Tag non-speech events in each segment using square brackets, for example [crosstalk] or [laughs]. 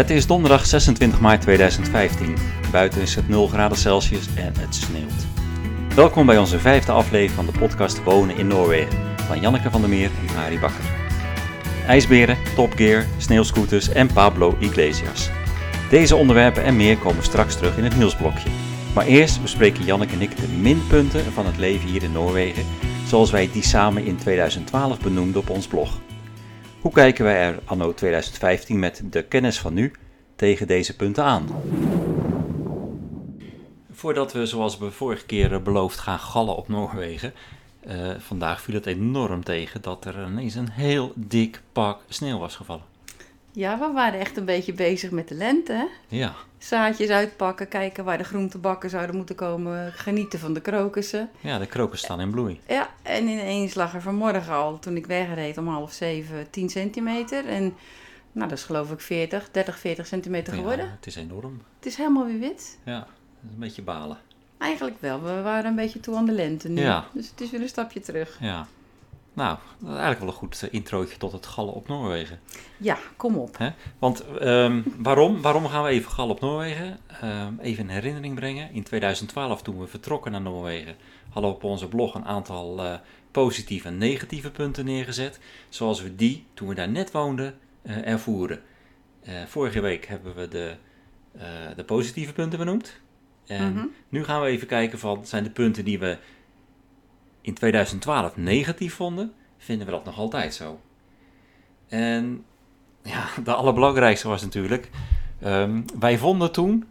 Het is donderdag 26 maart 2015. Buiten is het 0 graden Celsius en het sneeuwt. Welkom bij onze vijfde aflevering van de podcast Wonen in Noorwegen van Janneke van der Meer en Arie Bakker. IJsberen, Top Gear, sneeuwscooters en Pablo Iglesias. Deze onderwerpen en meer komen straks terug in het nieuwsblokje. Maar eerst bespreken Janneke en ik de minpunten van het leven hier in Noorwegen, zoals wij die samen in 2012 benoemden op ons blog. Hoe kijken wij er anno 2015 met de kennis van nu tegen deze punten aan? Voordat we, zoals we vorige keer beloofd, gaan gallen op Noorwegen, uh, vandaag viel het enorm tegen dat er ineens een heel dik pak sneeuw was gevallen. Ja, we waren echt een beetje bezig met de lente. Hè? Ja. Zaadjes uitpakken, kijken waar de groentebakken zouden moeten komen, genieten van de krokussen. Ja, de krokussen staan in bloei. Ja, en ineens lag er vanmorgen al, toen ik wegreed om half zeven, 10 centimeter. En nou, dat is geloof ik 40, 30, 40 centimeter geworden. Ja, het is enorm. Het is helemaal weer wit. Ja, een beetje balen. Eigenlijk wel. We waren een beetje toe aan de lente nu. Ja. Dus het is weer een stapje terug. Ja. Nou, dat is eigenlijk wel een goed uh, introotje tot het gallen op Noorwegen. Ja, kom op. Want um, waarom? waarom gaan we even gallen op Noorwegen? Um, even in herinnering brengen. In 2012, toen we vertrokken naar Noorwegen, hadden we op onze blog een aantal uh, positieve en negatieve punten neergezet. Zoals we die, toen we daar net woonden, uh, ervoeren. vorige week hebben we de, de positieve punten benoemd. En mm-hmm. nu gaan we even kijken van, zijn de punten die we in 2012 negatief vonden, vinden we dat nog altijd zo. En ja, [laughs] de allerbelangrijkste was natuurlijk, um, wij vonden toen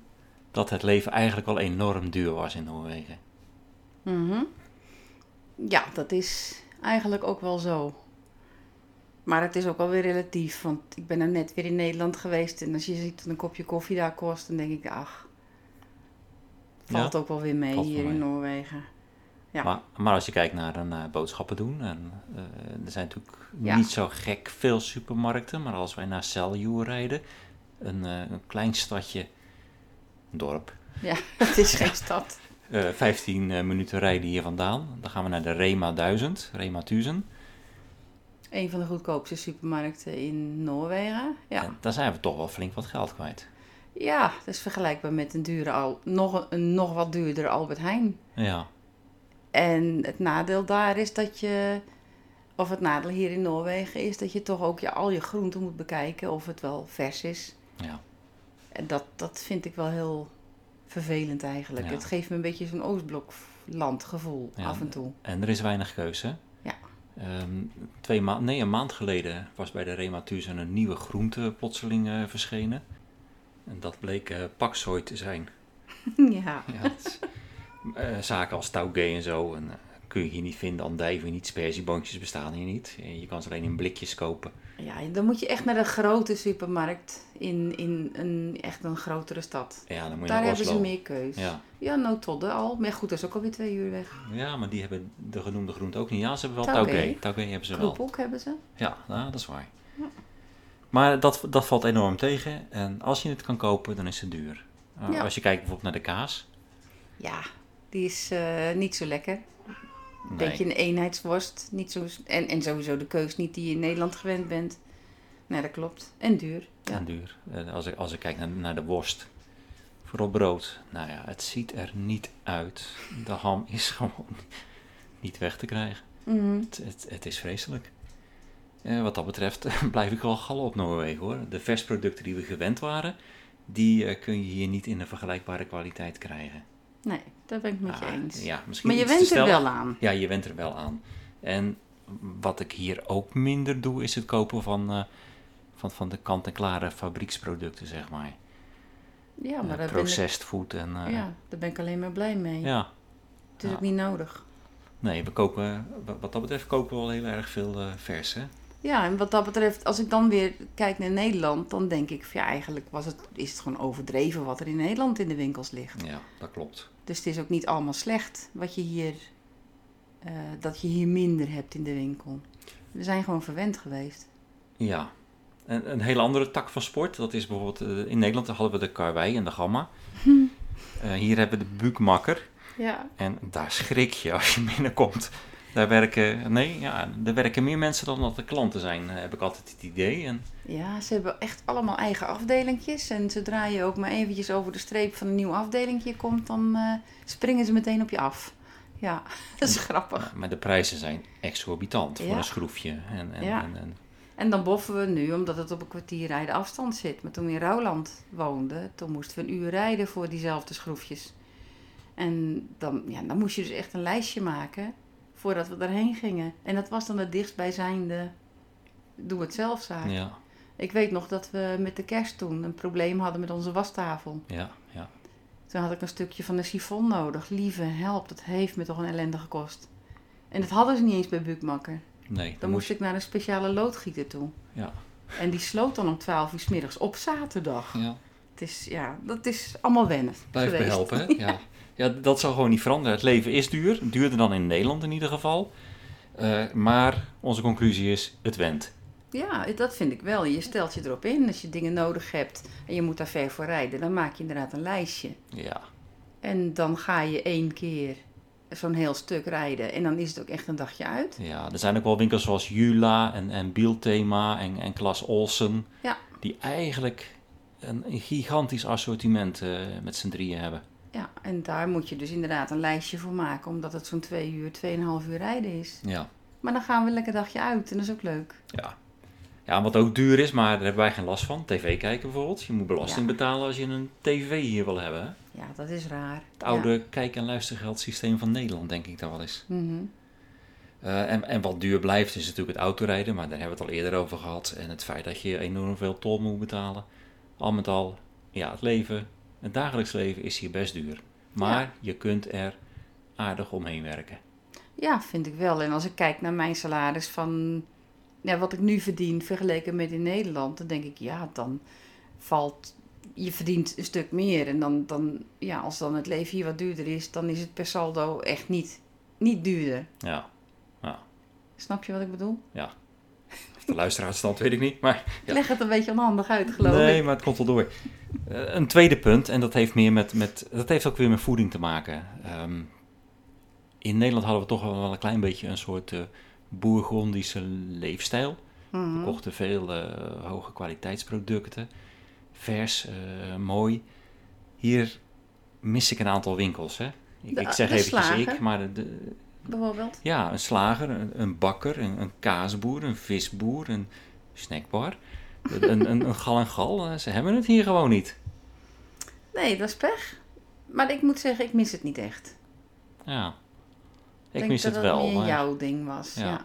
dat het leven eigenlijk wel enorm duur was in Noorwegen. Mm-hmm. Ja, dat is eigenlijk ook wel zo. Maar het is ook wel weer relatief, want ik ben er net weer in Nederland geweest en als je ziet dat een kopje koffie daar kost, dan denk ik, ach, valt ook wel weer mee hier mee. in Noorwegen. Ja. Maar, maar, als je kijkt naar een uh, boodschappen doen, en, uh, er zijn natuurlijk Ja. niet zo gek veel supermarkten, maar als wij naar Seljoer rijden, een, uh, een klein stadje, een dorp, Ja, [laughs] het is geen stad. [laughs] eh, 15 minuten rijden hier vandaan, dan gaan we naar de Rema 1000, Rema 1000. Een van de goedkoopste supermarkten in Noorwegen. Ja, En daar zijn we toch wel flink wat geld kwijt. ja dat is vergelijkbaar met een, dure al, nog, een, nog wat duurdere Albert Heijn. Ja, En het nadeel daar is dat je, of het nadeel hier in Noorwegen is dat je toch ook je, al je groenten moet bekijken of het wel vers is. ja, En dat, dat vind ik wel heel vervelend eigenlijk. Ja. Het geeft me een beetje zo'n Oostblokland gevoel Ja. af en toe. en er is weinig keuze. Ja. Ehm, twee ma nee, een maand geleden was bij de Rema 1000 een nieuwe groente plotseling eh, verschenen. En dat bleek paksoi te zijn. [laughs] ja. Ja, zaken als taugé en zo en, eh, kun je hier niet vinden. Andijven niet, sperzieboontjes bestaan hier niet. Eh, Je kan ze alleen in blikjes kopen. ja, dan moet je echt naar de grote supermarkt in, in een, echt een grotere stad. Ja, dan moet je Daar hebben ze meer keus. Ja. Ja, Nootodde al. Maar goed, dat is ook alweer twee uur weg. ja, maar die hebben de genoemde groente ook niet. Ja, ze hebben wel Taugé. taugé. Hebben ze wel. Kroephoek hebben ze. Ja, nou, dat is waar. Maar dat, dat valt enorm tegen. En als je het kan kopen, dan is het duur. Uh, Ja. Als je kijkt bijvoorbeeld naar de kaas. Ja, die is eh, niet zo lekker. Een Nee. beetje een eenheidsworst. Niet zo, en, en sowieso de keus niet die je in Nederland gewend bent. Nee, dat klopt. En duur. Ja. En duur. Eh, Als ik, als ik kijk naar, naar de worst. Voor op brood. Nou ja, het ziet er niet uit. De ham is [laughs] gewoon niet weg te krijgen. Mhm. Het, het, het is vreselijk. Eh, wat dat betreft [laughs] blijf ik wel gallen op Noorwegen hoor. De versproducten die we gewend waren, die eh, kun je hier niet in een vergelijkbare kwaliteit krijgen. Nee, daar ben ik met je Ah, eens. Ja, misschien maar je went er wel aan. Ja, je went er wel aan. En wat ik hier ook minder doe, is het kopen van, eh, van, van de kant-en-klare fabrieksproducten, zeg maar. Ja, Eh, maar ben, ik, processed food en... eh, ja, daar ben ik alleen maar blij mee. ja. Het is Ja. ook niet nodig. Nee, we kopen, wat dat betreft kopen we wel heel erg veel vers, hè? Ja, en wat dat betreft, als ik dan weer kijk naar Nederland, dan denk ik, ja, eigenlijk was het, is het gewoon overdreven wat er in Nederland in de winkels ligt. Ja, dat klopt. Dus het is ook niet allemaal slecht wat je hier, eh, dat je hier minder hebt in de winkel. We zijn gewoon verwend geweest. Ja. En een hele andere tak van sport, dat is bijvoorbeeld... eh, in Nederland hadden we de karwei en de gamma. [laughs] Eh, hier hebben we de buukmakker. Ja. En daar schrik je als je binnenkomt. Daar werken, nee, ja, daar werken meer mensen dan dat er klanten zijn, eh, heb ik altijd het idee. En, Ja, ze hebben echt allemaal eigen afdelingjes. En zodra je ook maar eventjes over de streep van een nieuw afdelingje komt, dan eh, springen ze meteen op je af. Ja, [laughs] dat is grappig. maar de prijzen zijn exorbitant voor een schroefje. En, en, Ja. en, en- En dan boffen we nu, omdat het op een kwartier rijden afstand zit. Maar toen we in Rouwland woonden, toen moesten we een uur rijden voor diezelfde schroefjes. En dan, ja, dan moest je dus echt een lijstje maken voordat we daarheen gingen. En dat was dan het dichtstbijzijnde doe-het-zelf-zaak. ja, Ik weet nog dat we met de kerst toen een probleem hadden met onze wastafel. ja, ja. Toen had ik een stukje van de sifon nodig. Lieve help, dat heeft me toch een ellende gekost. En dat hadden ze niet eens bij Bukmakker. Nee, Dan moest ik naar een speciale loodgieter toe. Ja. En die sloot dan om 12 uur 's middags op zaterdag. Ja, Het is, ja, dat is allemaal wennen blijf geweest. behelpen, hè? [laughs] Ja. Ja, dat zal gewoon niet veranderen. Het leven is duur, duurder dan in Nederland in ieder geval. Eh, maar onze conclusie is, het went. Ja, dat vind ik wel. Je stelt je erop in. Als je dingen nodig hebt en je moet daar ver voor rijden, dan maak je inderdaad een lijstje. Ja, En dan ga je één keer zo'n heel stuk rijden. En dan is het ook echt een dagje uit. ja, er zijn ook wel winkels zoals Jula en, en Bielthema en, en Klas Olsen. Ja. Die eigenlijk een, gigantisch assortiment eh, met z'n drieën hebben. Ja, en daar moet je dus inderdaad een lijstje voor maken, omdat het zo'n twee uur, tweeënhalf uur rijden is. Ja, Maar dan gaan we lekker dagje uit en dat is ook leuk. ja. Ja, wat ook duur is, maar daar hebben wij geen last van. TV kijken bijvoorbeeld. Je moet belasting Ja. betalen als je een tv hier wil hebben. hè? Ja, dat is raar. Het oude kijk- en luistergeldsysteem van Nederland, denk ik daar wel eens. Ja. Mhm. Eh, en, en wat duur blijft is natuurlijk het autorijden, maar daar hebben we het al eerder over gehad. En het feit dat je enorm veel tol moet betalen. Al met al, ja, het leven, het dagelijks leven is hier best duur. Maar Ja. je kunt er aardig omheen werken. Ja, vind ik wel. En als ik kijk naar mijn salaris van ja, wat ik nu verdien vergeleken met in Nederland, dan denk ik, ja, dan valt. Je verdient een stuk meer. En dan, dan, ja, als dan het leven hier wat duurder is, dan is het per saldo echt niet, niet duurder. Ja, Snap je wat ik bedoel? of de luisteraarsstand weet ik niet, maar... Ik Ja. leg het een beetje onhandig uit, geloof nee, ik. maar het komt wel door. Eh, een tweede punt, en dat heeft, meer met, met, dat heeft ook weer met voeding te maken. Ehm, in Nederland hadden we toch wel een klein beetje een soort eh bourgondische leefstijl. We Mhm. kochten veel eh, hoge kwaliteitsproducten. Vers, mooi. Hier mis ik een aantal winkels. Hè? Ik, De- ik zeg eventjes slager? ik, maar de, de- Bijvoorbeeld. ja, een slager, een, een bakker, een, een kaasboer, een visboer, een snackbar. Een, een, een, gal en gal. eh, Ze hebben het hier gewoon niet. Nee, dat is pech. Maar ik moet zeggen, ik mis het niet echt. Ja. Ik denk mis dat het dat wel. meer maar jouw ding was. Ja. Ja.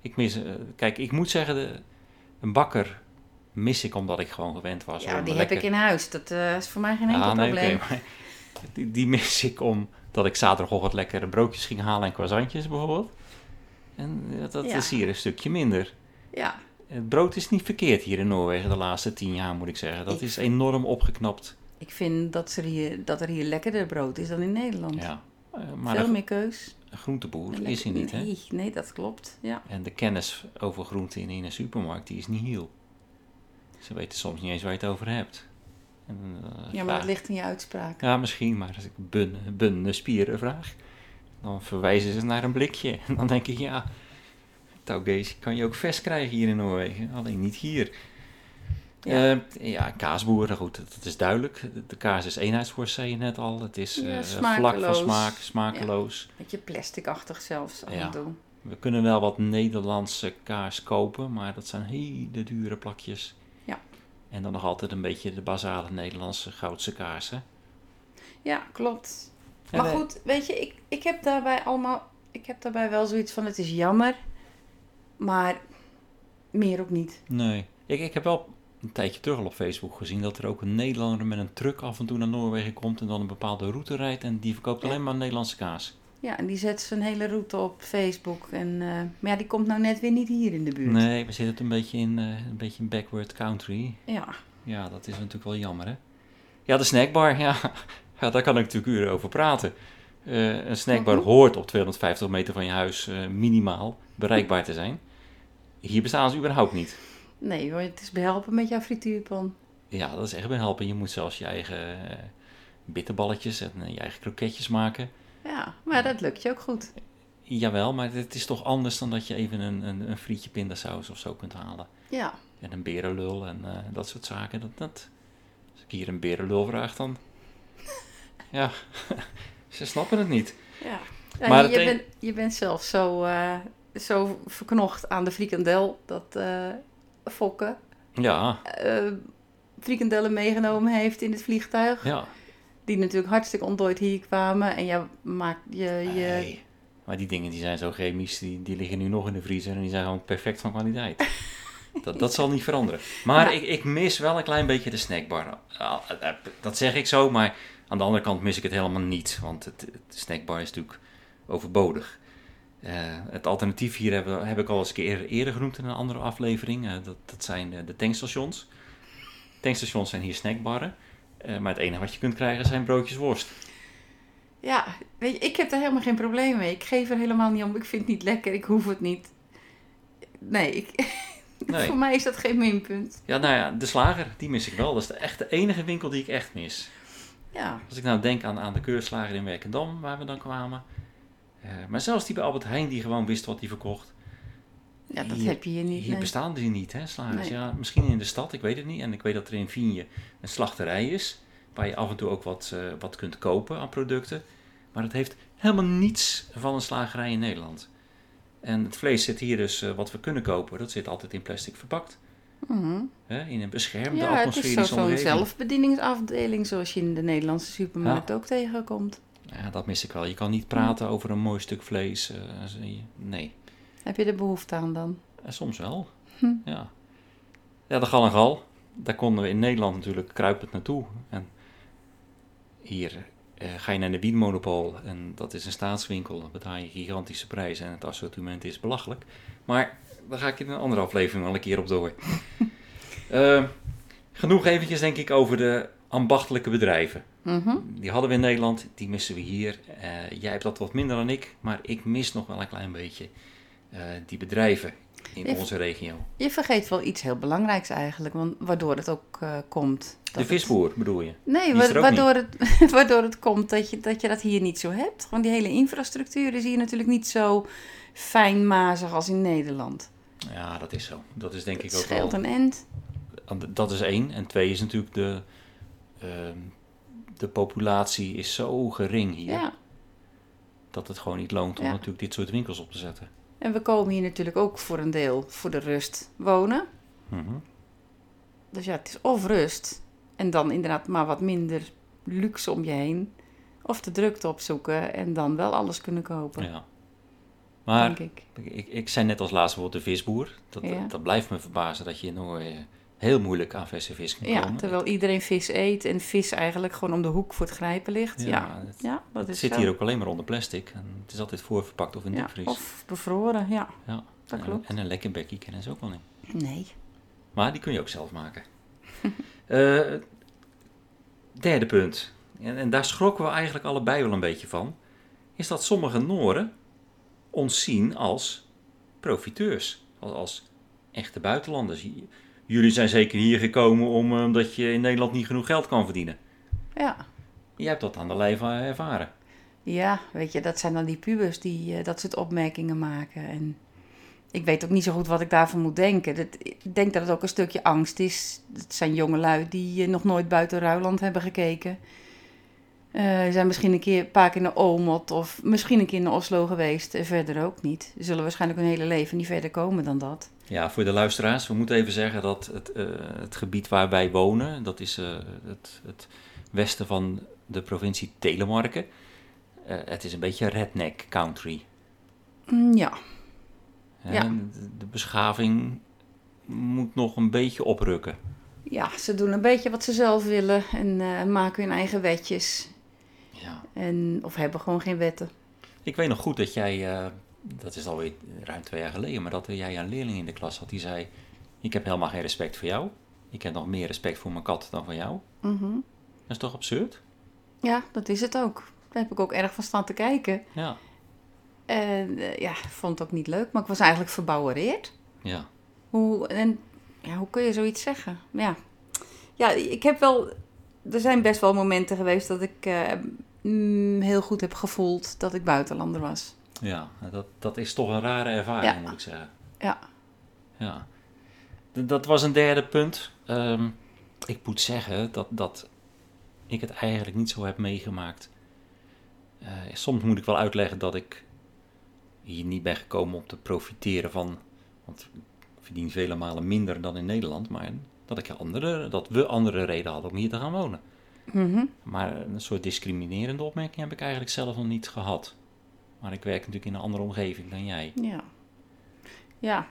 Ik mis, eh, kijk, ik moet zeggen, de, een bakker mis ik omdat ik gewoon gewend was. Ja, die lekker- heb ik in huis. Dat eh, is voor mij geen enkel Ah, nee, probleem. [laughs] die, die mis ik omdat ik zaterdagochtend lekkere broodjes ging halen en croissantjes bijvoorbeeld. En dat Ja. is hier een stukje minder. Ja, Het brood is niet verkeerd hier in Noorwegen de laatste tien jaar, moet ik zeggen. Dat Ik- is enorm opgeknapt. ik vind dat, ze hier, dat er hier lekkerder brood is dan in Nederland. Ja. Eh, maar Veel de meer keus. een groenteboer En is hij niet, hè? nee, nee, dat klopt. Ja. En de kennis over groenten in, een supermarkt, die is niet heel. Ze weten soms niet eens waar je het over hebt. En, eh, ja, maar vraag- dat ligt in je uitspraak. Ja, misschien, maar als ik bun, bun spieren vraag, dan verwijzen ze naar een blikje. En [laughs] dan denk ik, ja, Taugees kan je ook vers krijgen hier in Noorwegen, alleen niet hier. Ja. Ja, ja kaasboer, nou goed, dat, dat is duidelijk. De, de kaas is eenheidsworst, zei je net al. Het is Ja, eh, vlak van smaak, smakeloos. Beetje plasticachtig zelfs af Ja. en toe. We kunnen wel wat Nederlandse kaas kopen, maar dat zijn hele dure plakjes. Ja. En dan nog altijd een beetje de basale Nederlandse goudse kaas, hè? Ja, klopt. Maar wij- goed, weet je, ik, ik heb daarbij allemaal... Ik heb daarbij wel zoiets van, het is jammer. Maar meer ook niet. Nee. Ik, ik heb wel een tijdje terug al op Facebook gezien dat er ook een Nederlander met een truck af en toe naar Noorwegen komt en dan een bepaalde route rijdt en die verkoopt Ja. alleen maar Nederlandse kaas. Ja, en die zet zijn hele route op Facebook. En, eh, maar ja, die komt nou net weer niet hier in de buurt. Nee, we zitten een beetje in eh, een beetje in backward country. Ja, Ja, dat is natuurlijk wel jammer, hè? Ja, de snackbar, [laughs] ja. ja daar kan ik natuurlijk uren over praten. Eh, een snackbar hoort op 250 meter van je huis eh, minimaal bereikbaar te zijn. Hier bestaan ze überhaupt niet. nee hoor, het is behelpen met jouw frituurpan. Ja, dat is echt behelpen. Je moet zelfs je eigen eh, bitterballetjes en je eigen kroketjes maken. Ja, maar dat lukt je ook goed. Jawel, maar het is toch anders dan dat je even een, een, een frietje pindasaus of zo kunt halen. Ja. En een berenlul en dat soort zaken. Dat, dat, als ik hier een berenlul vraag, dan... [laughs] ja, ze snappen het niet. Ja. Ja, Maar je, bent, je bent zelf zo, eh, zo verknocht aan de frikandel dat eh Fokke Ja, eh frikandellen meegenomen heeft in het vliegtuig. ja. Die natuurlijk hartstikke ontdooid hier kwamen. En je maakt je... je Nee. Maar die dingen die zijn zo chemisch, die, die liggen nu nog in de vriezer en die zijn gewoon perfect van kwaliteit. [laughs] Dat, dat zal niet veranderen. Maar Ja. ik, ik mis wel een klein beetje de snackbar. Dat zeg ik zo, maar aan de andere kant mis ik het helemaal niet. Want het, het snackbar is natuurlijk overbodig. Eh, het alternatief hier heb, heb ik al eens een keer eerder genoemd in een andere aflevering. Eh, dat, dat zijn de, de tankstations. Tankstations zijn hier snackbarren. Eh, maar het enige wat je kunt krijgen zijn broodjes worst. Ja, weet je, ik heb daar helemaal geen probleem mee. Ik geef er helemaal niet om. Ik vind het niet lekker. Ik hoef het niet. Nee, ik, [laughs] Nee. voor mij is dat geen minpunt. Ja, nou ja, de slager, die mis ik wel. Dat is de, echt de enige winkel die ik echt mis. Ja, Als ik nou denk aan, aan de keurslager in Werkendam, waar we dan kwamen. Eh, maar zelfs die bij Albert Heijn, die gewoon wist wat hij verkocht. ja dat Hier- heb je hier niet. Hier nee. bestaan die niet, hè, slagers. Nee. Ja, misschien in de stad, ik weet het niet. En ik weet dat er in Vienje een slachterij is, waar je af en toe ook wat, eh, wat kunt kopen aan producten. Maar het heeft helemaal niets van een slagerij in Nederland. En het vlees zit hier dus, eh, wat we kunnen kopen, dat zit altijd in plastic verpakt. Mhm. Hè, in een beschermde Ja, het is zo- atmosferische zo'n omgeving. zelfbedieningsafdeling zoals je in de Nederlandse supermarkt ook tegenkomt. Ja, dat mis ik wel. Je kan niet praten over een mooi stuk vlees. ze- nee, Heb je er behoefte aan dan? Eh, soms wel. Hm. Ja. ja, de gal en gal. Daar konden we in Nederland natuurlijk kruipend naartoe. En hier eh, ga je naar de wienmonopool en dat is een staatswinkel. Dan betaal je gigantische prijzen en het assortiment is belachelijk. Maar daar ga ik in een andere aflevering wel een keer op door. [laughs] Eh, genoeg eventjes denk ik over de ambachtelijke bedrijven. Mhm. Die hadden we in Nederland, die missen we hier. Eh, jij hebt dat wat minder dan ik, maar ik mis nog wel een klein beetje eh, die bedrijven in onze regio. Je vergeet wel iets heel belangrijks eigenlijk, want waardoor het ook komt. De het- visboer bedoel je? Nee, wa- waardoor het, [laughs] waardoor het komt dat je, dat je dat hier niet zo hebt. Gewoon die hele infrastructuur is hier natuurlijk niet zo fijnmazig als in Nederland. Ja, dat is zo. Dat is denk ik ook wel. een end. Dat is één. En twee is natuurlijk de, ehm, de populatie is zo gering hier. Ja. Dat het gewoon niet loont om Ja. natuurlijk dit soort winkels op te zetten. En we komen hier natuurlijk ook voor een deel voor de rust wonen. Mhm. Dus ja, het is of rust en dan inderdaad maar wat minder luxe om je heen. Of de drukte opzoeken en dan wel alles kunnen kopen, Ja. Maar denk ik. ik, ik zei net als laatste woord de visboer. Dat, Ja. dat blijft me verbazen dat je in Noorwegen heel moeilijk aan verse vis kan Ja, komen. terwijl iedereen vis eet en vis eigenlijk gewoon om de hoek voor het grijpen ligt. Ja, ja, het, dat het is zit zo. hier ook alleen maar onder plastic. En het is altijd voorverpakt of in ja, diepvries. Of bevroren, ja. Ja. dat En- klopt. En een lekker bekkie kennen ze ook wel niet. Nee. Maar die kun je ook zelf maken. [laughs] Eh, derde punt. En, en daar schrokken we eigenlijk allebei wel een beetje van. Is dat sommige Nooren ons zien als profiteurs. Als, als echte buitenlanders. Jullie zijn zeker hier gekomen om, eh, omdat je in Nederland niet genoeg geld kan verdienen. Ja. Jij hebt dat aan de lijf eh, ervaren. ja, weet je, dat zijn dan die pubers die eh, dat soort opmerkingen maken. En ik weet ook niet zo goed wat ik daarvan moet denken. Dat, ik denk dat het ook een stukje angst is. Het zijn jongelui die nog nooit buiten Ruiland hebben gekeken. Eh zijn misschien een keer een paar keer naar Omot of misschien een keer naar Oslo geweest en verder ook niet. Ze zullen waarschijnlijk hun hele leven niet verder komen dan dat. Ja, voor de luisteraars, we moeten even zeggen dat het, eh, het gebied waar wij wonen, dat is eh, het, het westen van de provincie Telemarken. Eh, het is een beetje redneck country. Mm, Ja? Ja. De, de beschaving moet nog een beetje oprukken. ja, ze doen een beetje wat ze zelf willen en eh, maken hun eigen wetjes. Ja. En, of hebben gewoon geen wetten. Ik weet nog goed dat jij, eh, dat is alweer ruim twee jaar geleden, maar dat jij een leerling in de klas had die zei: Ik heb helemaal geen respect voor jou. Ik heb nog meer respect voor mijn kat dan voor jou. Mhm. Dat is toch absurd? Ja, dat is het ook. Daar heb ik ook erg van staan te kijken. Ja. En eh, ja, ik vond het ook niet leuk, maar ik was eigenlijk verbouwereerd. Ja. Hoe, en, ja, hoe kun je zoiets zeggen? Ja. ja, ik heb wel... Er zijn best wel momenten geweest dat ik eh, mm, heel goed heb gevoeld dat ik buitenlander was. Ja, dat, dat is toch een rare ervaring, Ja. moet ik zeggen. Ja. Ja. D- Dat was een derde punt. Ehm, ik moet zeggen dat, dat ik het eigenlijk niet zo heb meegemaakt. Eh, soms moet ik wel uitleggen dat ik hier niet ben gekomen om te profiteren van. Want ik verdien vele malen minder dan in Nederland. Maar dat, ik andere, dat we andere reden hadden om hier te gaan wonen. Mhm. Maar een soort discriminerende opmerking heb ik eigenlijk zelf nog niet gehad. Maar ik werk natuurlijk in een andere omgeving dan jij. Ja. Ja.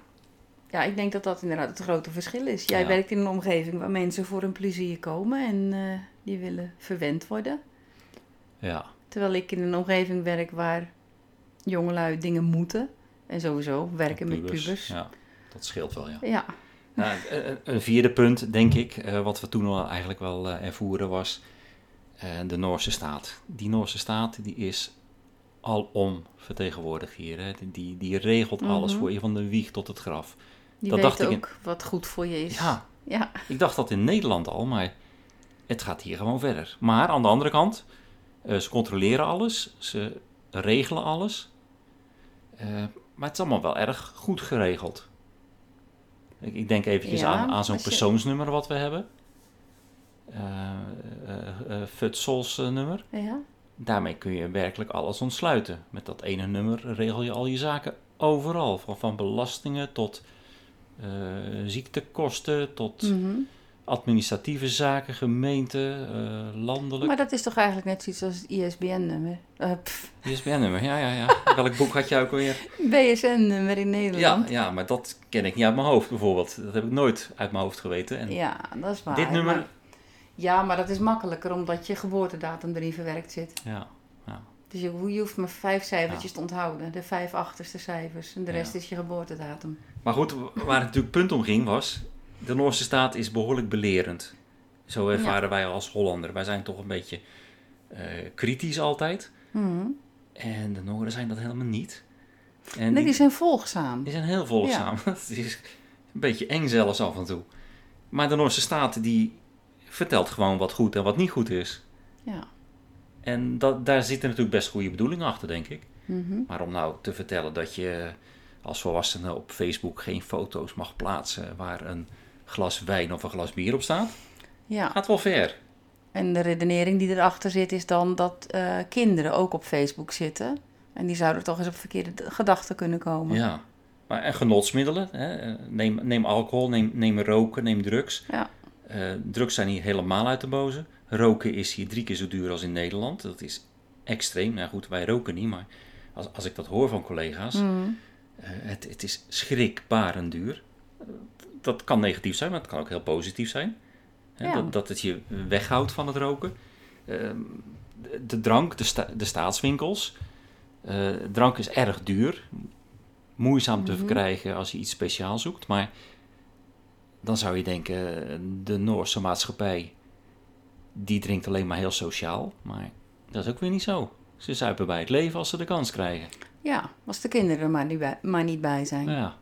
Ja, ik denk dat dat inderdaad het grote verschil is. Jij Ja. werkt in een omgeving waar mensen voor hun plezier komen en eh, die willen verwend worden. Ja, Terwijl ik in een omgeving werk waar jongelui dingen moeten. En sowieso werken met pubers. Ja, dat scheelt wel, ja. Ja. Nou, een- een vierde punt, denk ik, eh, wat we toen al eigenlijk wel eh, ervoeren, was eh, de Noorse staat. Die Noorse staat die is alom vertegenwoordigd hier. Hè. Die- Die, regelt alles Mhm. voor je van de wieg tot het graf. Die Dat dacht ik in- ook wat goed voor je is. Ja, Ja. ik dacht dat in Nederland al, maar het gaat hier gewoon verder. Maar aan de andere kant, eh, ze controleren alles, ze regelen alles. Eh, maar het is allemaal wel erg goed geregeld. Ik, denk eventjes Ja, aan, aan zo'n persoonsnummer wat we hebben. Eh eh, eh, Futsals-nummer. ja. Daarmee kun je werkelijk alles ontsluiten. Met dat ene nummer regel je al je zaken overal. Van, van belastingen tot ziektekosten, tot Mhm. Administratieve zaken, gemeente, eh, landelijk. Maar dat is toch eigenlijk net zoiets als het ISBN-nummer? Eh, ISBN-nummer, ja, ja, ja. Welk boek had je ook alweer? BSN-nummer in Ja, Nederland. ja, maar dat ken ik niet uit mijn hoofd bijvoorbeeld. Dat heb ik nooit uit mijn hoofd geweten. En Ja, dat is waar. dit nummer, Maar- ja, maar dat is makkelijker omdat je geboortedatum erin verwerkt zit. ja, Dus je, je hoeft maar vijf cijfertjes te onthouden. De vijf achterste cijfers. En de Ja. rest is je geboortedatum. Maar goed, waar het natuurlijk punt om ging was, de Noorse staat is behoorlijk belerend. Zo ervaren wij als Hollander. Wij zijn toch een beetje eh, kritisch altijd. Mhm. En de Nooren zijn dat helemaal niet. En Nee, die, zijn volgzaam. die zijn heel volgzaam. [laughs] Het is een beetje eng zelfs af en toe. Maar de Noorse staat die vertelt gewoon wat goed en wat niet goed is. Ja. En dat, daar zitten natuurlijk best goede bedoelingen achter, denk ik. Mhm. Maar om nou te vertellen dat je als volwassene op Facebook geen foto's mag plaatsen waar een glas wijn of een glas bier op staat, ja. gaat wel ver. En de redenering die erachter zit is dan dat eh, kinderen ook op Facebook zitten. En die zouden toch eens op verkeerde gedachten kunnen komen. Ja. Maar, en genotsmiddelen, hè? Neem, neem alcohol, neem, neem roken, neem drugs. Ja. Eh, drugs zijn hier helemaal uit de boze. Roken is hier drie keer zo duur als in Nederland. Dat is extreem. Nou goed, wij roken niet, maar als, als ik dat hoor van collega's, Mhm. eh, het, het is schrikbarend duur. Eh, dat kan negatief zijn, maar het kan ook heel positief zijn. Hè, Ja. dat, dat het je weghoudt van het roken. Ehm, de, drank, de, sta- de staatswinkels. Eh, drank is erg duur. Moeizaam te Mhm. verkrijgen als je iets speciaals zoekt. Maar dan zou je denken, de Noorse maatschappij, die drinkt alleen maar heel sociaal. Maar dat is ook weer niet zo. Ze zuipen bij het leven als ze de kans krijgen. Ja, als de kinderen er maar niet bij, maar niet bij zijn. Ja,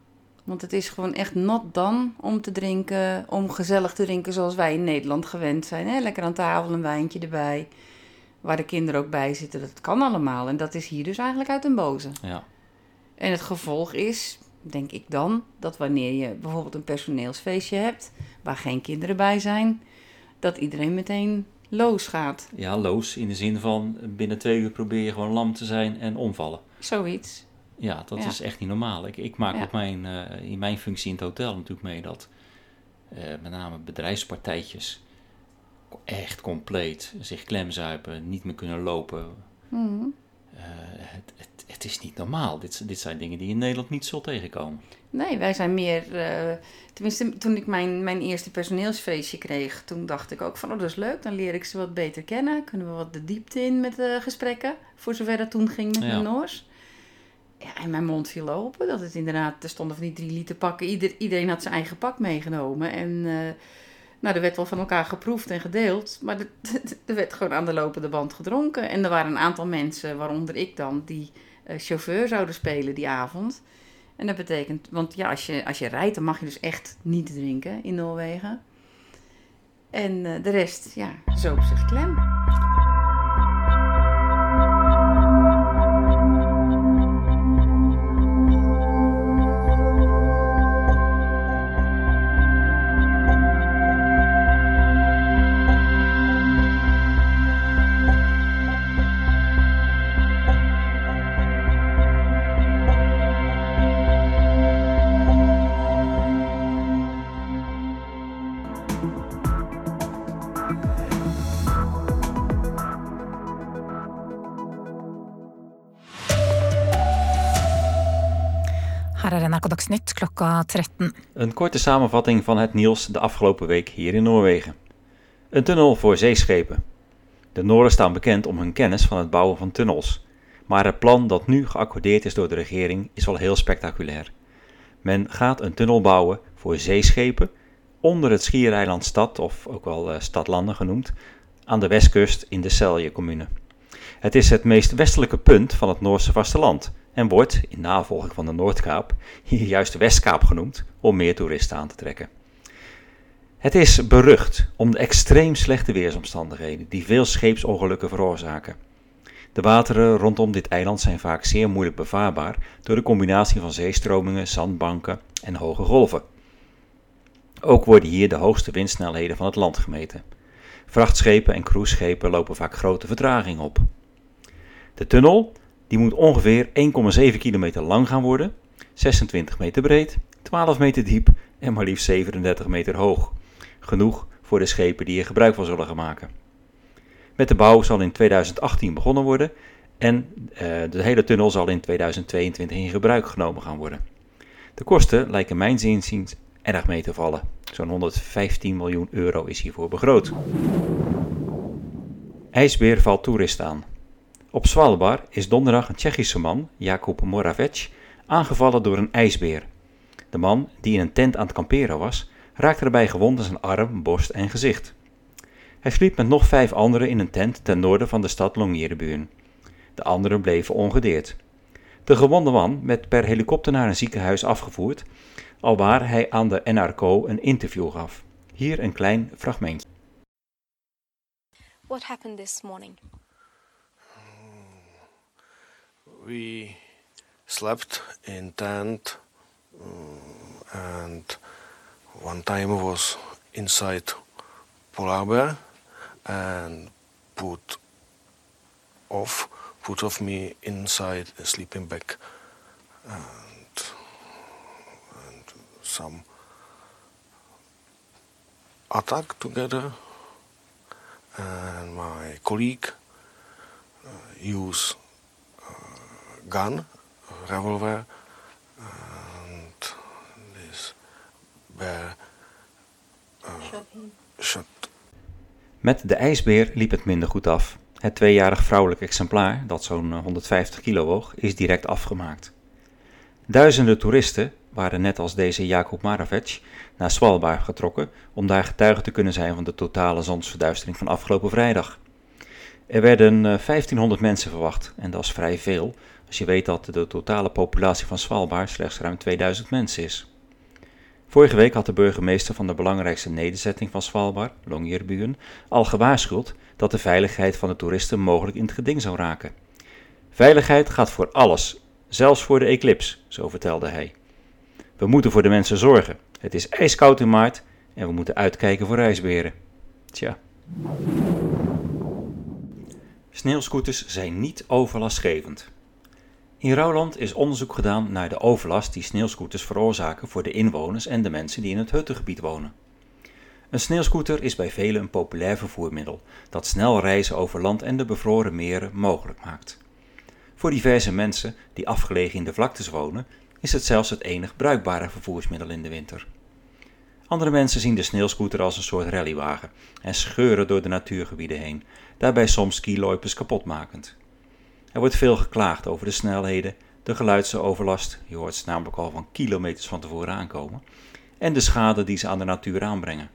Want het is gewoon echt not dan om te drinken, om gezellig te drinken zoals wij in Nederland gewend zijn. Hè? Lekker aan tafel, een wijntje erbij. Waar de kinderen ook bij zitten. Dat kan allemaal. En dat is hier dus eigenlijk uit een boze. ja, En het gevolg is, denk ik dan, dat wanneer je bijvoorbeeld een personeelsfeestje hebt, waar geen kinderen bij zijn, dat iedereen meteen los gaat. ja, loos in de zin van binnen twee uur probeer je gewoon lam te zijn en omvallen. Zoiets. Ja, dat Ja. is echt niet normaal. Ik, ik maak Ja. op mijn, eh, in mijn functie in het hotel natuurlijk mee dat eh, met name bedrijfspartijtjes echt compleet zich klemzuipen, niet meer kunnen lopen. Mhm. Eh, het, het, het is niet normaal. Dit, dit zijn dingen die je in Nederland niet zult tegenkomen. Nee, wij zijn meer. tenminste, toen ik mijn, mijn eerste personeelsfeestje kreeg, toen dacht ik ook van, oh, dat is leuk, dan leer ik ze wat beter kennen. Kunnen we wat de diepte in met gesprekken, voor zover dat toen ging met Ja. mijn Noors. Ja, en mijn mond viel open. Dat het inderdaad, er stonden van die drie liter pakken. Ieder, iedereen had zijn eigen pak meegenomen. En eh, nou, er werd wel van elkaar geproefd en gedeeld. Maar er- [laughs] er werd gewoon aan de lopende band gedronken. En er waren een aantal mensen, waaronder ik dan, die eh, chauffeur zouden spelen die avond. En dat betekent, want ja, als je, als je rijdt, dan mag je dus echt niet drinken in Noorwegen. En eh, de rest, ja, zoop zich klem. Dagsnytt klokka 13. Een korte samenvatting van het nieuws de afgelopen week hier in Noorwegen. Een tunnel voor zeeschepen. De Noorden staan bekend om hun kennis van het bouwen van tunnels. Maar het plan dat nu geaccordeerd is door de regering is wel heel spectaculair. Men gaat een tunnel bouwen voor zeeschepen onder het schiereiland Stad, of ook wel uh, Stadlanden genoemd, aan de westkust in de Celje-commune. Het is het meest westelijke punt van het Noorse vasteland en wordt, in navolging van de Noordkaap, hier juist Westkaap genoemd om meer toeristen aan te trekken. Het is berucht om de extreem slechte weersomstandigheden die veel scheepsongelukken veroorzaken. De wateren rondom dit eiland zijn vaak zeer moeilijk bevaarbaar door de combinatie van zeestromingen, zandbanken en hoge golven. Ook worden hier de hoogste windsnelheden van het land gemeten. Vrachtschepen en cruiseschepen lopen vaak grote vertraging op. De tunnel die moet ongeveer 1,7 kilometer lang gaan worden, 26 meter breed, 12 meter diep en maar liefst 37 meter hoog. Genoeg voor de schepen die er gebruik van zullen gaan maken. Met de bouw zal in 2018 begonnen worden en uh, de hele tunnel zal in 2022 in gebruik genomen gaan worden. De kosten lijken mijns inziens erg mee te vallen. Zo'n 115 miljoen euro is hiervoor begroot. IJsbeer valt toeristen aan. Op Svalbard is donderdag een Tsjechische man, Jakub Moravec, aangevallen door een ijsbeer. De man, die in een tent aan het kamperen was, raakte erbij gewond aan zijn arm, borst en gezicht. Hij sliep met nog vijf anderen in een tent ten noorden van de stad Longyearbyen. De anderen bleven ongedeerd. De gewonde man werd per helikopter naar een ziekenhuis afgevoerd, alwaar hij aan de NRK een interview gaf. Hier een klein fragmentje. What happened this morning? We slept in tent and one time was inside polar bear and put off put off me inside a sleeping bag. And, and some attack together. And my colleague uh, use gun revolver and this bear uh, shot Met de ijsbeer liep het minder goed af. Het tweejarig vrouwelijk exemplaar, dat zo'n 150 kilo woog, is direct afgemaakt. Duizenden toeristen waren net als deze Jakub Maravec naar Svalbard getrokken om daar getuige te kunnen zijn van de totale zonsverduistering van afgelopen vrijdag. Er werden 1500 mensen verwacht en dat is vrij veel je weet dat de totale populatie van Svalbard slechts ruim 2000 mensen is. Vorige week had de burgemeester van de belangrijkste nederzetting van Svalbard, Longyearbyen, al gewaarschuwd dat de veiligheid van de toeristen mogelijk in het geding zou raken. Veiligheid gaat voor alles, zelfs voor de eclipse, zo vertelde hij. We moeten voor de mensen zorgen. Het is ijskoud in maart en we moeten uitkijken voor ijsberen. Tja. Sneeuwscooters zijn niet overlastgevend. In Rouwland is onderzoek gedaan naar de overlast die sneeuwscooters veroorzaken voor de inwoners en de mensen die in het huttengebied wonen. Een sneeuwscooter is bij velen een populair vervoermiddel dat snel reizen over land en de bevroren meren mogelijk maakt. Voor diverse mensen die afgelegen in de vlaktes wonen, is het zelfs het enig bruikbare vervoersmiddel in de winter. Andere mensen zien de sneeuwscooter als een soort rallywagen en scheuren door de natuurgebieden heen, daarbij soms skiloipers kapotmakend. Er wordt veel geklaagd over de snelheden, de geluidsoverlast, je hoort ze namelijk al van kilometers van tevoren aankomen, en de schade die ze aan de natuur aanbrengen.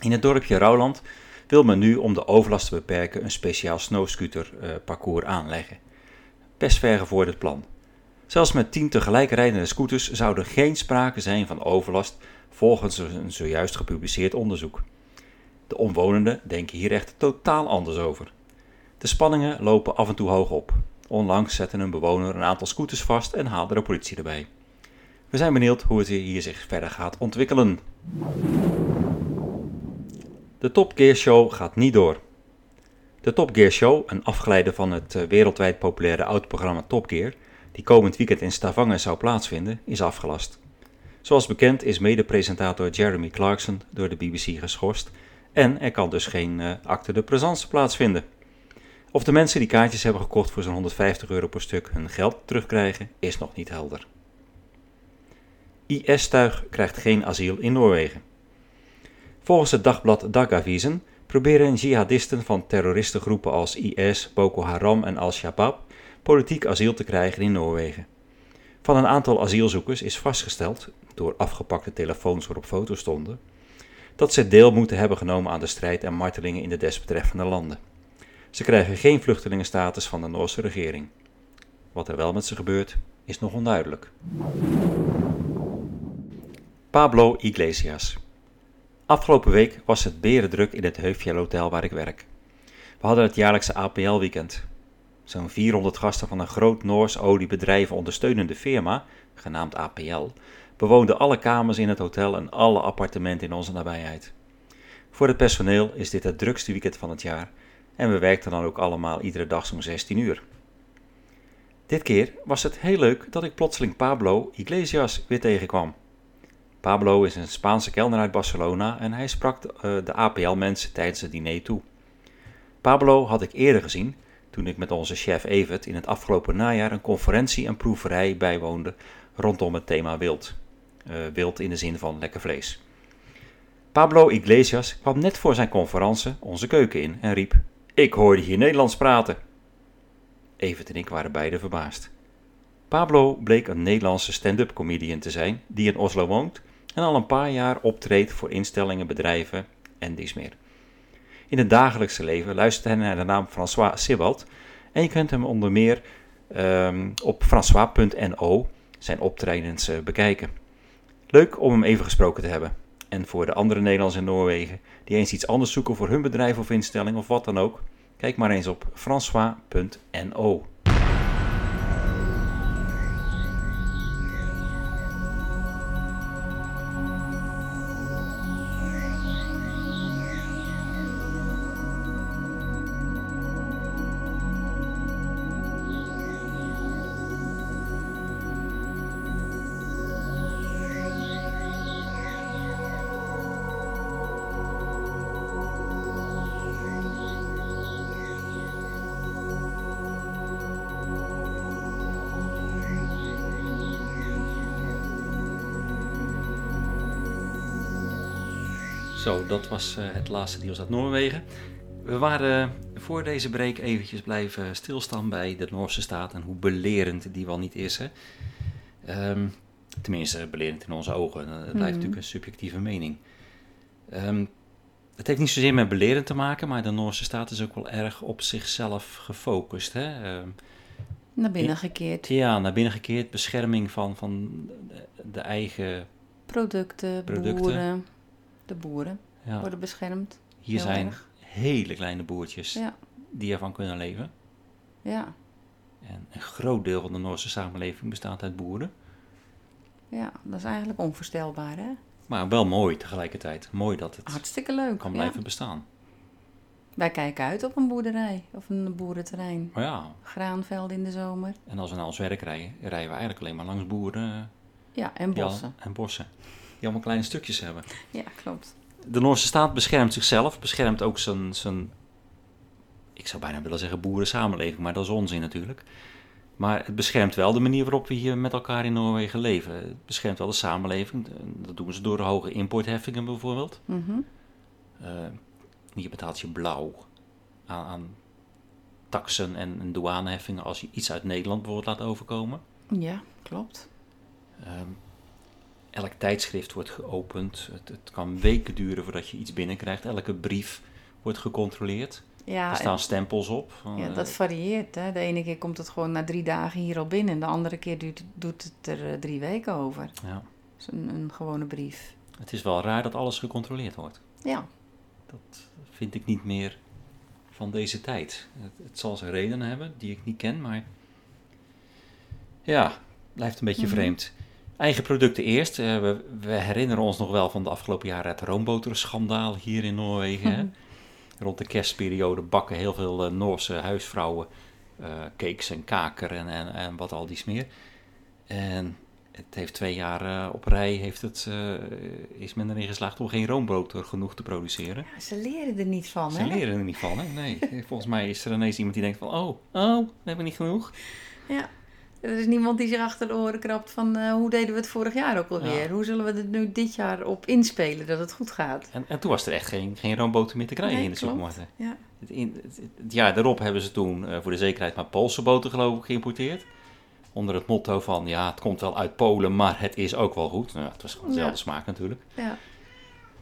In het dorpje Rouwland wil men nu om de overlast te beperken een speciaal snowscooterparcours aanleggen. Best ver gevorderd plan. Zelfs met tien tegelijk rijdende scooters zou er geen sprake zijn van overlast volgens een zojuist gepubliceerd onderzoek. De omwonenden denken hier echt totaal anders over. De spanningen lopen af en toe hoog op. Onlangs zette een bewoner een aantal scooters vast en haalde de politie erbij. We zijn benieuwd hoe het hier zich verder gaat ontwikkelen. De Top Gear Show gaat niet door. De Top Gear Show, een afgeleide van het eh, wereldwijd populaire autoprogramma Top Gear, die komend weekend in Stavanger zou plaatsvinden, is afgelast. Zoals bekend is mede-presentator Jeremy Clarkson door de BBC geschorst en er kan dus geen uh, acte de présence plaatsvinden. Of de mensen die kaartjes hebben gekocht voor zo'n 150 euro per stuk hun geld terugkrijgen, is nog niet helder. IS-tuig krijgt geen asiel in Noorwegen. Volgens het dagblad Dagavisen proberen jihadisten van terroristengroepen als IS, Boko Haram en Al-Shabaab politiek asiel te krijgen in Noorwegen. Van een aantal asielzoekers is vastgesteld, door afgepakte telefoons waarop foto's stonden, dat ze deel moeten hebben genomen aan de strijd en martelingen in de desbetreffende landen. Ze krijgen geen vluchtelingenstatus van de Noorse regering. Wat er wel met ze gebeurt, is nog onduidelijk. Pablo Iglesias. Afgelopen week was het berendruk in het Heufjell Hotel waar ik werk. We hadden het jaarlijkse APL-weekend. Zo'n 400 gasten van een groot Noors oliebedrijven ondersteunende firma, genaamd APL, bewoonden alle kamers in het hotel en alle appartementen in onze nabijheid. Voor het personeel is dit het drukste weekend van het jaar en we werkten dan ook allemaal iedere dag zo'n 16 uur. Dit keer was het heel leuk dat ik plotseling Pablo Iglesias weer tegenkwam. Pablo is een Spaanse kelner uit Barcelona en hij sprak de, de APL-mensen tijdens het diner toe. Pablo had ik eerder gezien toen ik met onze chef Evert in het afgelopen najaar een conferentie en proeverij bijwoonde rondom het thema wild. Uh, wild in de zin van lekker vlees. Pablo Iglesias kwam net voor zijn conferentie onze keuken in en riep: Ik hoorde hier Nederlands praten. Evert en ik waren beide verbaasd. Pablo bleek een Nederlandse stand-up comedian te zijn die in Oslo woont en al een paar jaar optreedt voor instellingen, bedrijven en dies meer. In het dagelijkse leven luistert hij naar de naam François Sibald en je kunt hem onder meer um, op françois.no zijn optredens uh, bekijken. Leuk om hem even gesproken te hebben. En voor de andere Nederlanders in Noorwegen die eens iets anders zoeken voor hun bedrijf of instelling of wat dan ook, kijk maar eens op françois.no. Zo, dat was uh, het laatste nieuws uit Noorwegen. We waren voor deze break eventjes blijven stilstaan bij de Noorse staat en hoe belerend die wel niet is. Hè? Um, tenminste, belerend in onze ogen. Het blijft mm. natuurlijk een subjectieve mening. Um, het heeft niet zozeer met belerend te maken, maar de Noorse staat is ook wel erg op zichzelf gefocust. Hè? Um, naar binnen gekeerd. Ja, naar binnen gekeerd. Bescherming van, van de eigen producten, producten. boeren de boeren ja. worden beschermd. Hier zijn erg. hele kleine boertjes ja. die ervan kunnen leven. Ja. En een groot deel van de Noorse samenleving bestaat uit boeren. Ja, dat is eigenlijk onvoorstelbaar, hè? Maar wel mooi tegelijkertijd. Mooi dat het Hartstikke leuk, kan blijven bestaan. Wij kijken uit op een boerderij of een boerenterrein. Maar ja. Graanvelden in de zomer. En als we naar ons werk rijden, rijden we eigenlijk alleen maar langs boeren. Ja, en bossen. Ja, en bossen allemaal kleine stukjes hebben. Ja, klopt. De Noorse staat beschermt zichzelf, beschermt ook zijn, zijn ik zou bijna willen zeggen boerensamenleving, maar dat is onzin natuurlijk. Maar het beschermt wel de manier waarop we hier met elkaar in Noorwegen leven. Het beschermt wel de samenleving. Dat doen ze door de hoge importheffingen bijvoorbeeld. Mm -hmm. uh, hier betaalt je blauw aan, aan taxen en, en douaneheffingen als je iets uit Nederland bijvoorbeeld laat overkomen. Ja, klopt. Um, elk tijdschrift wordt geopend. Het, het, kan weken duren voordat je iets binnenkrijgt. Elke brief wordt gecontroleerd. Ja, er staan stempels op. Ja, dat varieert. Hè. De ene keer komt het gewoon na drie dagen hier al binnen. En de andere keer duurt, doet het er eh, drie weken over. Ja. een, een gewone brief. Het is wel raar dat alles gecontroleerd wordt. Ja. Dat vind ik niet meer van deze tijd. Het, het zal zijn redenen hebben die ik niet ken, maar... Ja, blijft een beetje mm -hmm. vreemd. Eigen producten eerst. Uh, we, we, herinneren ons nog wel van de afgelopen jaren het roomboterschandaal hier in Noorwegen. Hè? Rond de kerstperiode bakken heel veel uh, Noorse huisvrouwen uh, cakes en kaker en, en, en wat al die meer. En het heeft twee jaar op rij heeft het, is men erin geslaagd om geen roomboter genoeg te produceren. Ja, ze leren er niet van, ze hè? Ze leren er niet van, hè? Nee. [laughs] Volgens mij is er ineens iemand die denkt van, oh, oh, we hebben niet genoeg. Ja. Er is niemand die zich achter de oren krabt van eh, hoe deden we het vorig jaar ook alweer? Ja. Hoe zullen we het nu dit jaar op inspelen dat het goed gaat? En, en toen was er echt geen, geen roomboter meer te krijgen Nee, in de supermarkten. Ja. Het, in, het, het jaar daarop hebben ze toen eh, voor de zekerheid maar Poolse boter geloof ik geïmporteerd. Onder het motto van ja, het komt wel uit Polen, maar het is ook wel goed. Nou, het was gewoon dezelfde Ja. smaak natuurlijk. Ja,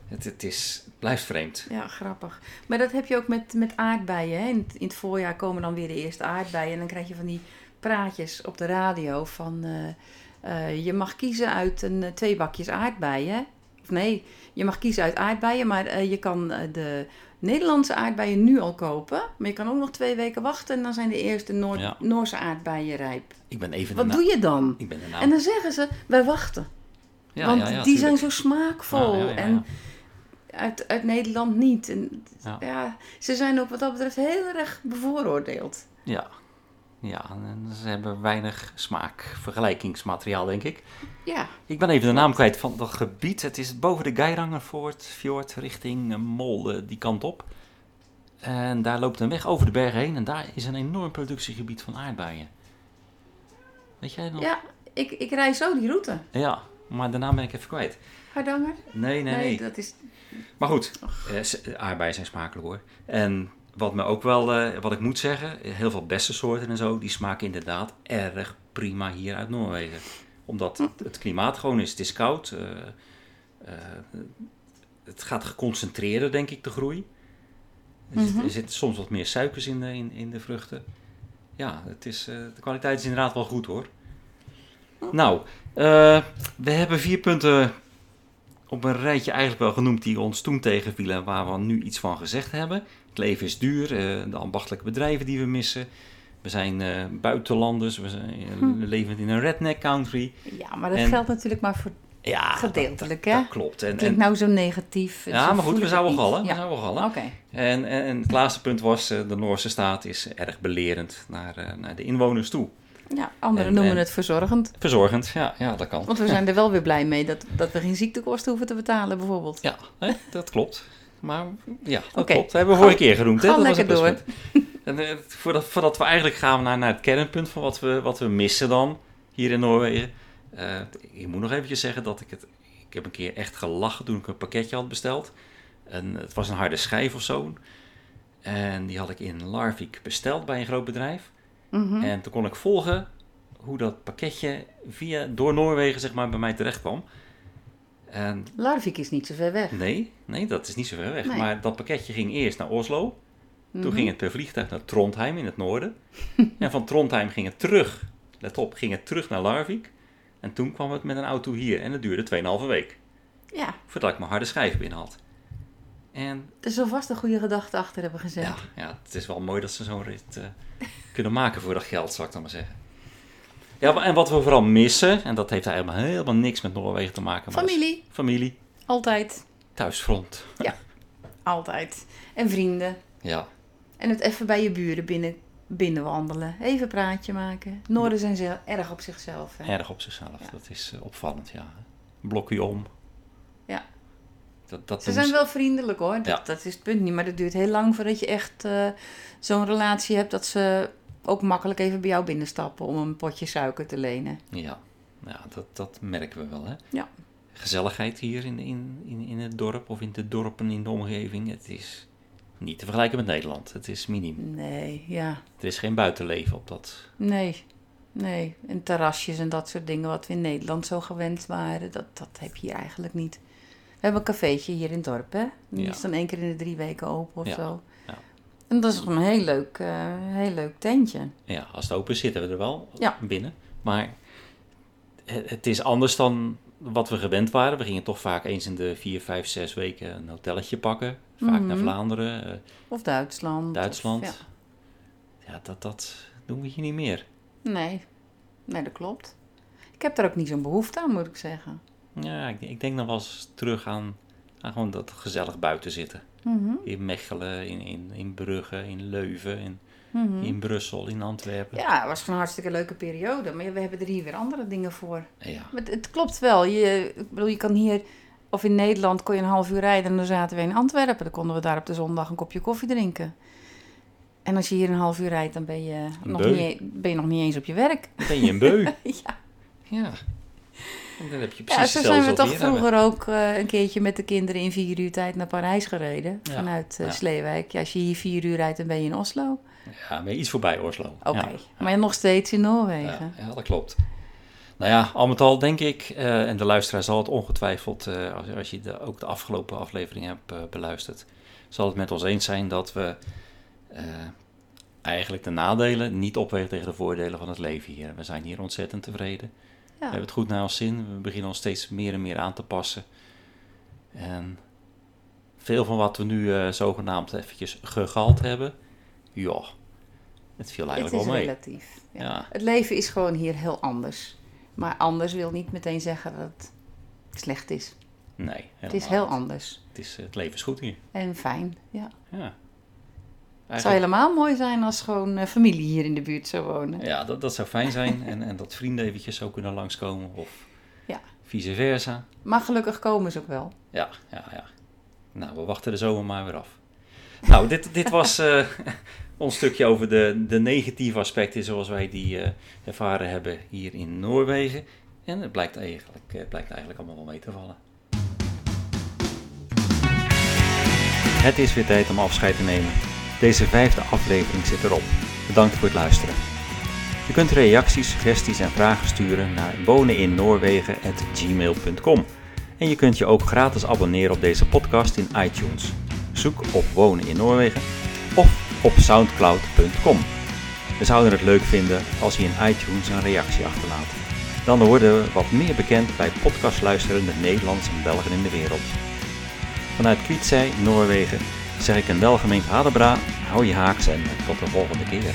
Het, het, is, het blijft vreemd. ja, grappig. Maar dat heb je ook met, met aardbeien. Hè? In, het, in het voorjaar komen dan weer de eerste aardbeien. En dan krijg je van die praatjes op de radio van... eh, eh, je mag kiezen uit een, eh, twee bakjes aardbeien. Of nee, je mag kiezen uit aardbeien, maar je kan de Nederlandse aardbeien nu al kopen. Maar je kan ook nog twee weken wachten en dan zijn de eerste Noor- Ja. Noorse aardbeien rijp. Ik ben even Wat doe je dan? Ik ben. En dan zeggen ze, wij wachten. ja, want ja, die zijn zo smaakvol. En uit, uit Nederland niet. En, Ja. ja. ze zijn ook wat dat betreft heel erg bevooroordeeld. Ja. Ja, en ze hebben weinig smaak, vergelijkingsmateriaal denk ik. Ja, Ik ben even de naam kwijt van dat gebied. Het is boven de Geirangervoort, fjord, richting eh, Molde, die kant op. En daar loopt een weg over de bergen heen en daar is een enorm productiegebied van aardbeien. Weet jij nog? ja ik, ik rij zo die route. Ja, maar de naam ben ik even kwijt. Hardanger? Nee, nee, nee. dat is... Maar goed, eh, aardbeien zijn smakelijk hoor. En wat me ook wel, eh, wat ik moet zeggen, heel veel bessensoorten en zo, die smaken inderdaad erg prima hier uit Noorwegen. Omdat het, het klimaat gewoon is, het is koud. eh, eh, het gaat geconcentreerder, denk ik, de groei. Er, zit- Mhm. er zitten soms wat meer suikers in de, in, in de vruchten. Ja, het is, de kwaliteit is inderdaad wel goed hoor. Nou, eh, we hebben vier punten op een rijtje eigenlijk wel genoemd die ons toen tegenvielen en waar we nu iets van gezegd hebben. Leven is duur, eh, de ambachtelijke bedrijven die we missen. We zijn eh, buitenlanders, we, zijn, eh, Hm. we leven in een redneck country. Ja, maar dat En- geldt natuurlijk maar voor... Ja, Gedeeltelijk, dat, hè? dat klopt. En, Klinkt en, nou zo negatief. ja, zo maar goed, we zouden gallen. We Ja, zouden gallen. oké. En, en, en het laatste punt was, de Noorse staat is erg belerend naar, naar de inwoners toe. Ja, anderen En- noemen en- het verzorgend. Verzorgend, ja, ja dat kan. Want we zijn er wel weer [laughs] blij mee dat, dat we geen ziektekosten hoeven te betalen, bijvoorbeeld. Ja, hè, dat klopt. Maar ja, dat klopt. Dat hebben we vorige keer genoemd. Hè? Dat lekker pluspunt. En, eh, voordat, voordat we eigenlijk gaan naar, naar het kernpunt van wat we, wat we missen dan hier in Noorwegen. Eh, ik moet nog eventjes zeggen dat ik het... Ik heb een keer echt gelachen toen ik een pakketje had besteld. En het was een harde schijf of zo. En die had ik in Larvik besteld bij een groot bedrijf. Mhm. En toen kon ik volgen hoe dat pakketje via, door Noorwegen zeg maar, bij mij terecht kwam. En Larvik is niet zo ver weg. Nee, nee, dat is niet zo ver weg. Nee. Maar dat pakketje ging eerst naar Oslo. Toen Mhm. ging het per vliegtuig naar Trondheim in het noorden. [laughs] en van Trondheim ging het terug, let op, ging het terug naar Larvik. En toen kwam het met een auto hier en het duurde 2,5 week. Ja, Voordat ik mijn harde schijf binnen had. En er zal vast een goede gedachte achter hebben gezet. ja, ja, het is wel mooi dat ze zo'n rit eh, kunnen maken voor dat geld, zou ik dan maar zeggen. Ja, en wat we vooral missen, en dat heeft helemaal, helemaal niks met Noorwegen te maken. maar Familie, Familie, altijd. thuisfront. [laughs] Altijd. En vrienden. Ja, En het even bij je buren binnen, binnenwandelen. Even praatje maken. Noorden zijn ze erg op zichzelf. Hè? erg op zichzelf. Ja. Dat is eh, opvallend, ja. Blokje om. Ja. Dat, dat Ze zijn ze- wel vriendelijk hoor. Dat, Ja. dat is het punt niet. Maar dat duurt heel lang voordat je echt eh, zo'n relatie hebt dat ze ook makkelijk even bij jou binnenstappen om een potje suiker te lenen. Ja, ja dat, dat merken we wel, hè. Ja. Gezelligheid hier in, in, in, in het dorp of in de dorpen in de omgeving. Het is niet te vergelijken met Nederland. Het is miniem. Nee, ja. Er is geen buitenleven op dat. Nee. Nee. En terrasjes en dat soort dingen wat we in Nederland zo gewend waren, dat, dat heb je hier eigenlijk niet. We hebben een cafeetje hier in het dorp, hè? Die Ja. is dan één keer in de drie weken open of Ja, zo. En dat is een heel leuk, eh, heel leuk tentje. Ja, als het open is zitten we er wel Ja. binnen. Maar het, is anders dan wat we gewend waren. We gingen toch vaak eens in de vier, vijf, zes weken een hotelletje pakken. Vaak naar Mhm. Vlaanderen. eh, Of Duitsland. Duitsland. of- ja. ja, dat, dat doen we hier niet meer. Nee. nee, dat klopt. Ik heb daar ook niet zo'n behoefte aan, moet ik zeggen. Ja, ik, ik denk nog wel eens terug aan, aan gewoon dat gezellig buiten zitten. Mhm, In Mechelen, in, in, in Brugge, in Leuven, in, mhm. in Brussel, in Antwerpen. Ja, het was gewoon een hartstikke leuke periode. Maar we hebben er hier weer andere dingen voor. Ja, Maar het, het klopt wel. Je, ik bedoel, je kan hier, of in Nederland, kon je een half uur rijden en dan zaten we in Antwerpen. Dan konden we daar op de zondag een kopje koffie drinken. En als je hier een half uur rijdt, dan ben je, nog beu. niet, e- ben je nog niet eens op je werk. Dan ben je een beu. [laughs] ja. ja. En dan heb je Ja, precies zo zijn we toch hebben. vroeger ook eh, een keertje met de kinderen in vier uur tijd naar Parijs gereden. Ja, Vanuit eh, ja. Sleewijk. Ja, als je hier vier uur rijdt, dan ben je in Oslo. Ja, je iets voorbij Oslo. Oké, Ja. maar nog steeds in Ja, Noorwegen. ja, dat klopt. Nou ja, al met al denk ik, eh, en de luisteraar zal het ongetwijfeld, als, als je de, ook de afgelopen aflevering hebt beluisterd, zal het met ons eens zijn dat we eigenlijk de nadelen niet opwegen tegen de voordelen van het leven hier. We zijn hier ontzettend tevreden. We hebben het goed naar ons zin. We beginnen ons steeds meer en meer aan te passen. En veel van wat we nu eh, zogenaamd eventjes gegald hebben, ja, het viel Het eigenlijk is wel mee. relatief. Ja. Ja. Het leven is gewoon hier heel anders. Maar anders wil niet meteen zeggen dat het slecht is. Nee, Het is heel anders. Het, is, het leven is goed hier. En fijn, ja. Ja. Het zou helemaal mooi zijn als gewoon eh, familie hier in de buurt zou wonen. Ja, dat, dat zou fijn zijn. en, en dat vrienden eventjes zo kunnen langskomen. Of Ja. vice versa. Maar gelukkig komen ze ook wel. Ja, ja, ja. Nou, we wachten de zomer maar weer af. Nou, dit, dit was eh, [laughs] ons stukje over de, de negatieve aspecten zoals wij die eh, ervaren hebben hier in Noorwegen. En het blijkt eigenlijk, het blijkt eigenlijk allemaal wel mee te vallen. Het is weer tijd om afscheid te nemen. Deze vijfde aflevering zit erop. Bedankt voor het luisteren. Je kunt reacties, suggesties en vragen sturen naar woneninnoorwegen.gmail.com. En je kunt je ook gratis abonneren op deze podcast in iTunes. Zoek op Wonen in Noorwegen of op soundcloud.com. We zouden het leuk vinden als je in iTunes een reactie achterlaat. Dan worden we wat meer bekend bij podcastluisterende Nederlanders en Belgen in de wereld. Vanuit Kvitsøy, Noorwegen, zeg ik een welgemeend Hadebra, hou je haaks en tot de volgende keer.